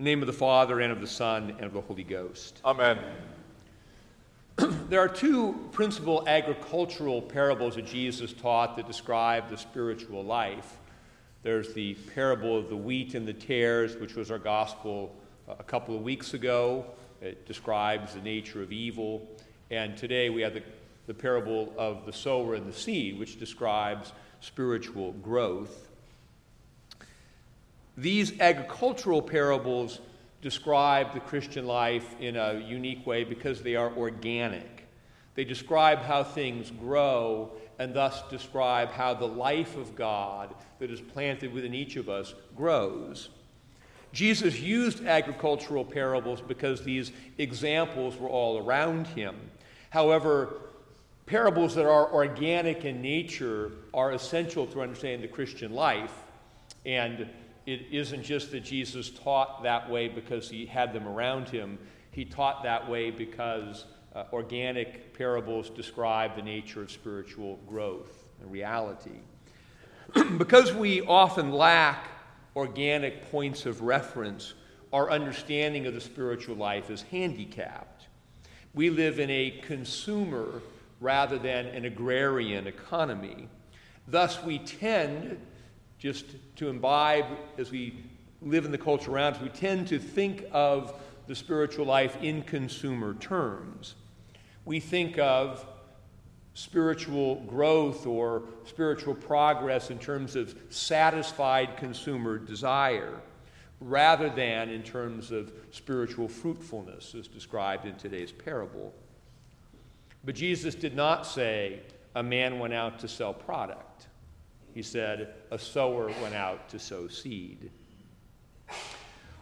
In the name of the Father, and of the Son, and of the Holy Ghost. Amen. There are two principal agricultural parables that Jesus taught that describe the spiritual life. There's the parable of the wheat and the tares, which was our gospel uh, a couple of weeks ago. It describes the nature of evil. And today we have the, the parable of the sower and the seed, which describes spiritual growth. These agricultural parables describe the Christian life in a unique way because they are organic. They describe how things grow and thus describe how the life of God that is planted within each of us grows. Jesus used agricultural parables because these examples were all around him. However, parables that are organic in nature are essential to understanding the Christian life. And it isn't just that Jesus taught that way because he had them around him, he taught that way because uh, organic parables describe the nature of spiritual growth and reality. because we often lack organic points of reference, our understanding of the spiritual life is handicapped. We live in a consumer rather than an agrarian economy. Thus, we tend just to imbibe as we live in the culture around us, we tend to think of the spiritual life in consumer terms. We think of spiritual growth or spiritual progress in terms of satisfied consumer desire rather than in terms of spiritual fruitfulness as described in today's parable. But Jesus did not say a man went out to sell product. He said a sower went out to sow seed.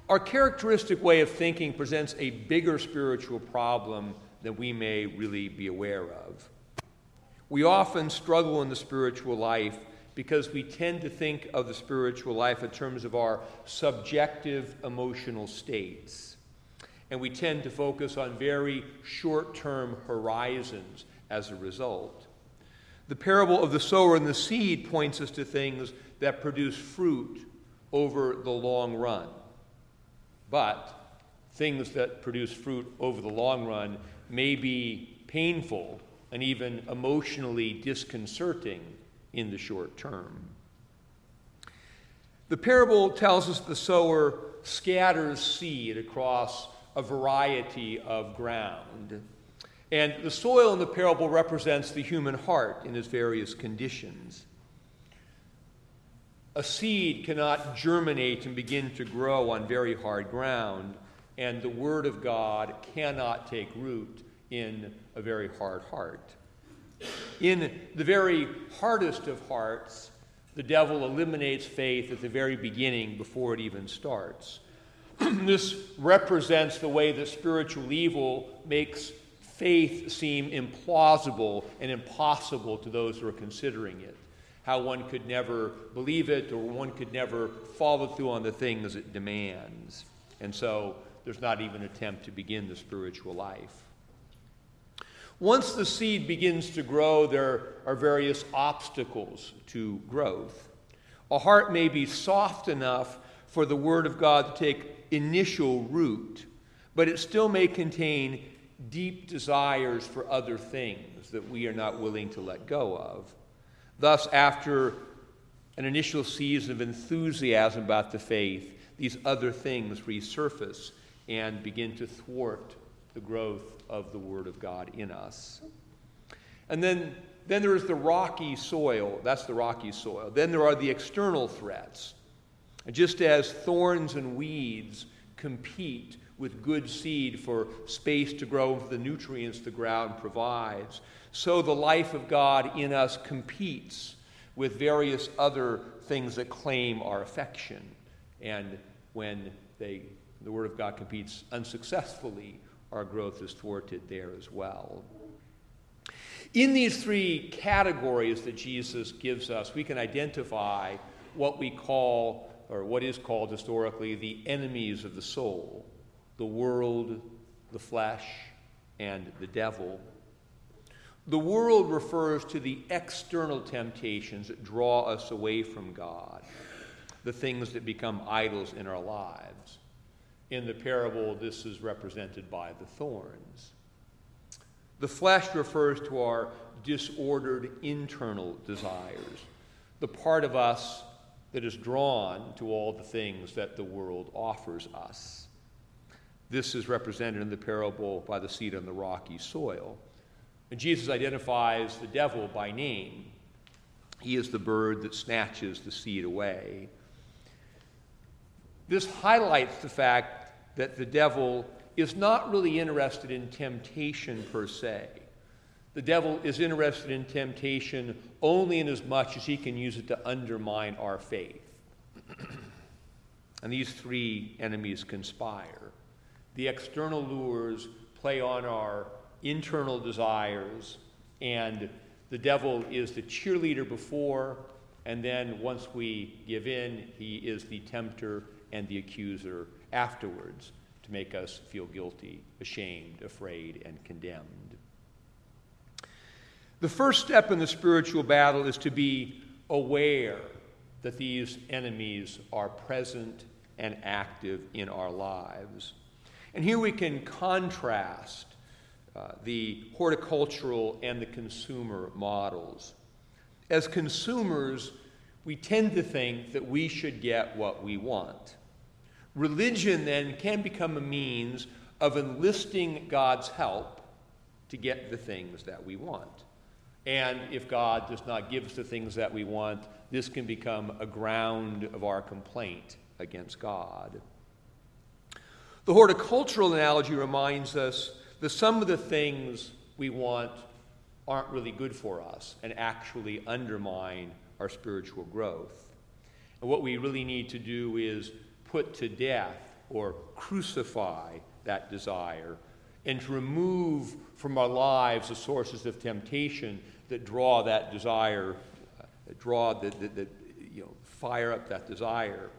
Our characteristic way of thinking presents a bigger spiritual problem than we may really be aware of. We often struggle in the spiritual life because we tend to think of the spiritual life in terms of our subjective emotional states. And we tend to focus on very short term horizons as a result. The parable of the sower and the seed points us to things that produce fruit over the long run. But things that produce fruit over the long run may be painful and even emotionally disconcerting in the short term. The parable tells us the sower scatters seed across a variety of ground. And the soil in the parable represents the human heart in its various conditions. A seed cannot germinate and begin to grow on very hard ground, and the Word of God cannot take root in a very hard heart. In the very hardest of hearts, the devil eliminates faith at the very beginning before it even starts. this represents the way that spiritual evil makes faith seem implausible and impossible to those who are considering it. How one could never believe it or one could never follow through on the things it demands. And so there's not even an attempt to begin the spiritual life. Once the seed begins to grow, there are various obstacles to growth. A heart may be soft enough for the Word of God to take initial root, but it still may contain deep desires for other things that we are not willing to let go of. Thus, after an initial season of enthusiasm about the faith, these other things resurface and begin to thwart the growth of the Word of God in us. And then, then there is the rocky soil. That's the rocky soil. Then there are the external threats. Just as thorns and weeds compete with good seed for space to grow and for the nutrients the ground provides, so the life of God in us competes with various other things that claim our affection. And when they, the Word of God competes unsuccessfully our growth is thwarted there as well. In these three categories that Jesus gives us, we can identify what we call, or what is called historically, the enemies of the soul the world, the flesh, and the devil. The world refers to the external temptations that draw us away from God, the things that become idols in our lives. In the parable, this is represented by the thorns. The flesh refers to our disordered internal desires, the part of us that is drawn to all the things that the world offers us. This is represented in the parable by the seed on the rocky soil. And Jesus identifies the devil by name. He is the bird that snatches the seed away. This highlights the fact that the devil is not really interested in temptation per se. The devil is interested in temptation only in as much as he can use it to undermine our faith. and these three enemies conspire. The external lures play on our internal desires, and the devil is the cheerleader before, and then once we give in, he is the tempter and the accuser afterwards to make us feel guilty, ashamed, afraid, and condemned. The first step in the spiritual battle is to be aware that these enemies are present and active in our lives. And here we can contrast uh, the horticultural and the consumer models. As consumers, we tend to think that we should get what we want. Religion then can become a means of enlisting God's help to get the things that we want. And if God does not give us the things that we want, this can become a ground of our complaint against God. The horticultural analogy reminds us that some of the things we want aren't really good for us and actually undermine our spiritual growth. And what we really need to do is put to death or crucify that desire and to remove from our lives the sources of temptation that draw that desire, uh, draw that, that, that, you know, fire up that desire.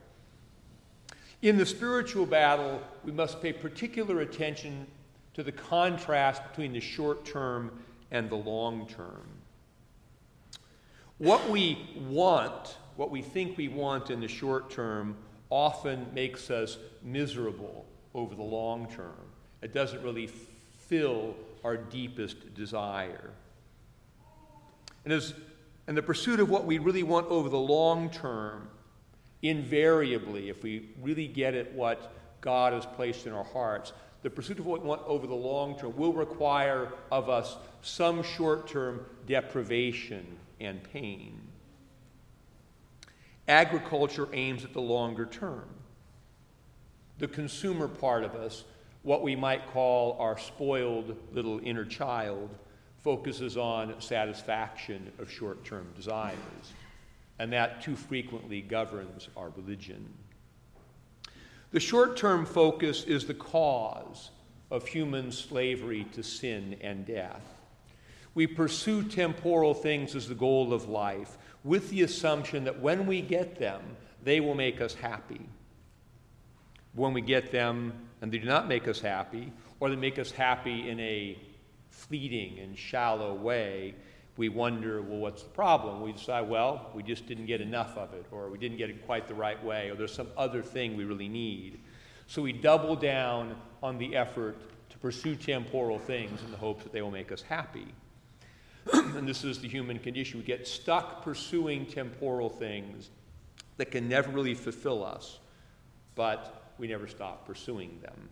In the spiritual battle, we must pay particular attention to the contrast between the short term and the long term. What we want, what we think we want in the short term, often makes us miserable over the long term. It doesn't really fill our deepest desire. And, as, and the pursuit of what we really want over the long term, invariably, if we really get at what God has placed in our hearts, the pursuit of what we want over the long term will require of us some short term deprivation and pain. Agriculture aims at the longer term. The consumer part of us, what we might call our spoiled little inner child, focuses on satisfaction of short term desires. And that too frequently governs our religion. The short term focus is the cause of human slavery to sin and death. We pursue temporal things as the goal of life with the assumption that when we get them, they will make us happy. When we get them and they do not make us happy, or they make us happy in a fleeting and shallow way, we wonder, well, what's the problem? We decide, well, we just didn't get enough of it, or we didn't get it quite the right way, or there's some other thing we really need. So we double down on the effort to pursue temporal things in the hopes that they will make us happy. and this is the human condition. We get stuck pursuing temporal things that can never really fulfill us, but we never stop pursuing them.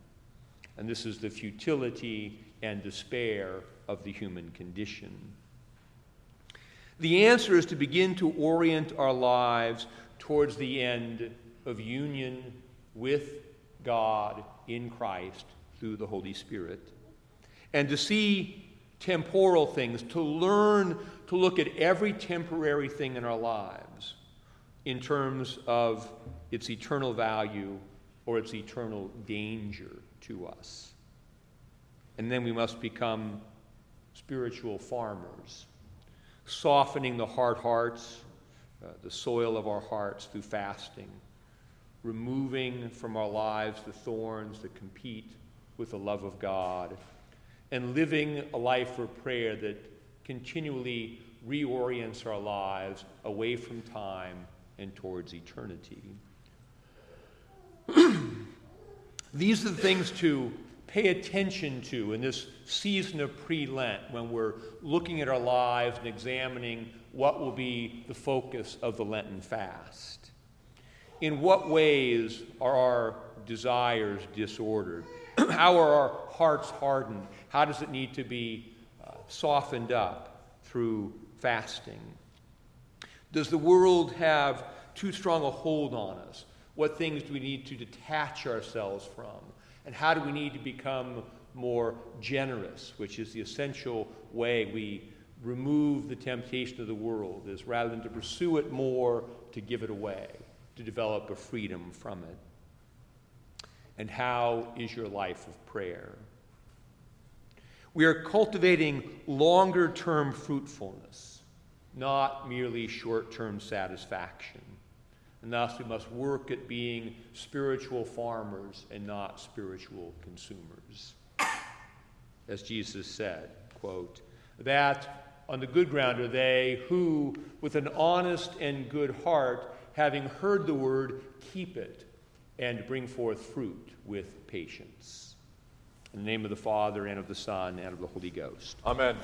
And this is the futility and despair of the human condition. The answer is to begin to orient our lives towards the end of union with God in Christ through the Holy Spirit, and to see temporal things, to learn to look at every temporary thing in our lives in terms of its eternal value or its eternal danger to us. And then we must become spiritual farmers softening the hard hearts, uh, the soil of our hearts through fasting, removing from our lives the thorns that compete with the love of God, and living a life of prayer that continually reorients our lives away from time and towards eternity. These are the things to pay attention to in this season of pre Lent when we're looking at our lives and examining what will be the focus of the Lenten fast. In what ways are our desires disordered? How are our hearts hardened? How does it need to be uh, softened up through fasting? Does the world have too strong a hold on us? What things do we need to detach ourselves from? And how do we need to become more generous, which is the essential way we remove the temptation of the world, is rather than to pursue it more, to give it away, to develop a freedom from it. And how is your life of prayer? We are cultivating longer term fruitfulness, not merely short term satisfaction. And thus, we must work at being spiritual farmers and not spiritual consumers. As Jesus said, quote, that on the good ground are they who, with an honest and good heart, having heard the word, keep it and bring forth fruit with patience. In the name of the Father, and of the Son, and of the Holy Ghost. Amen.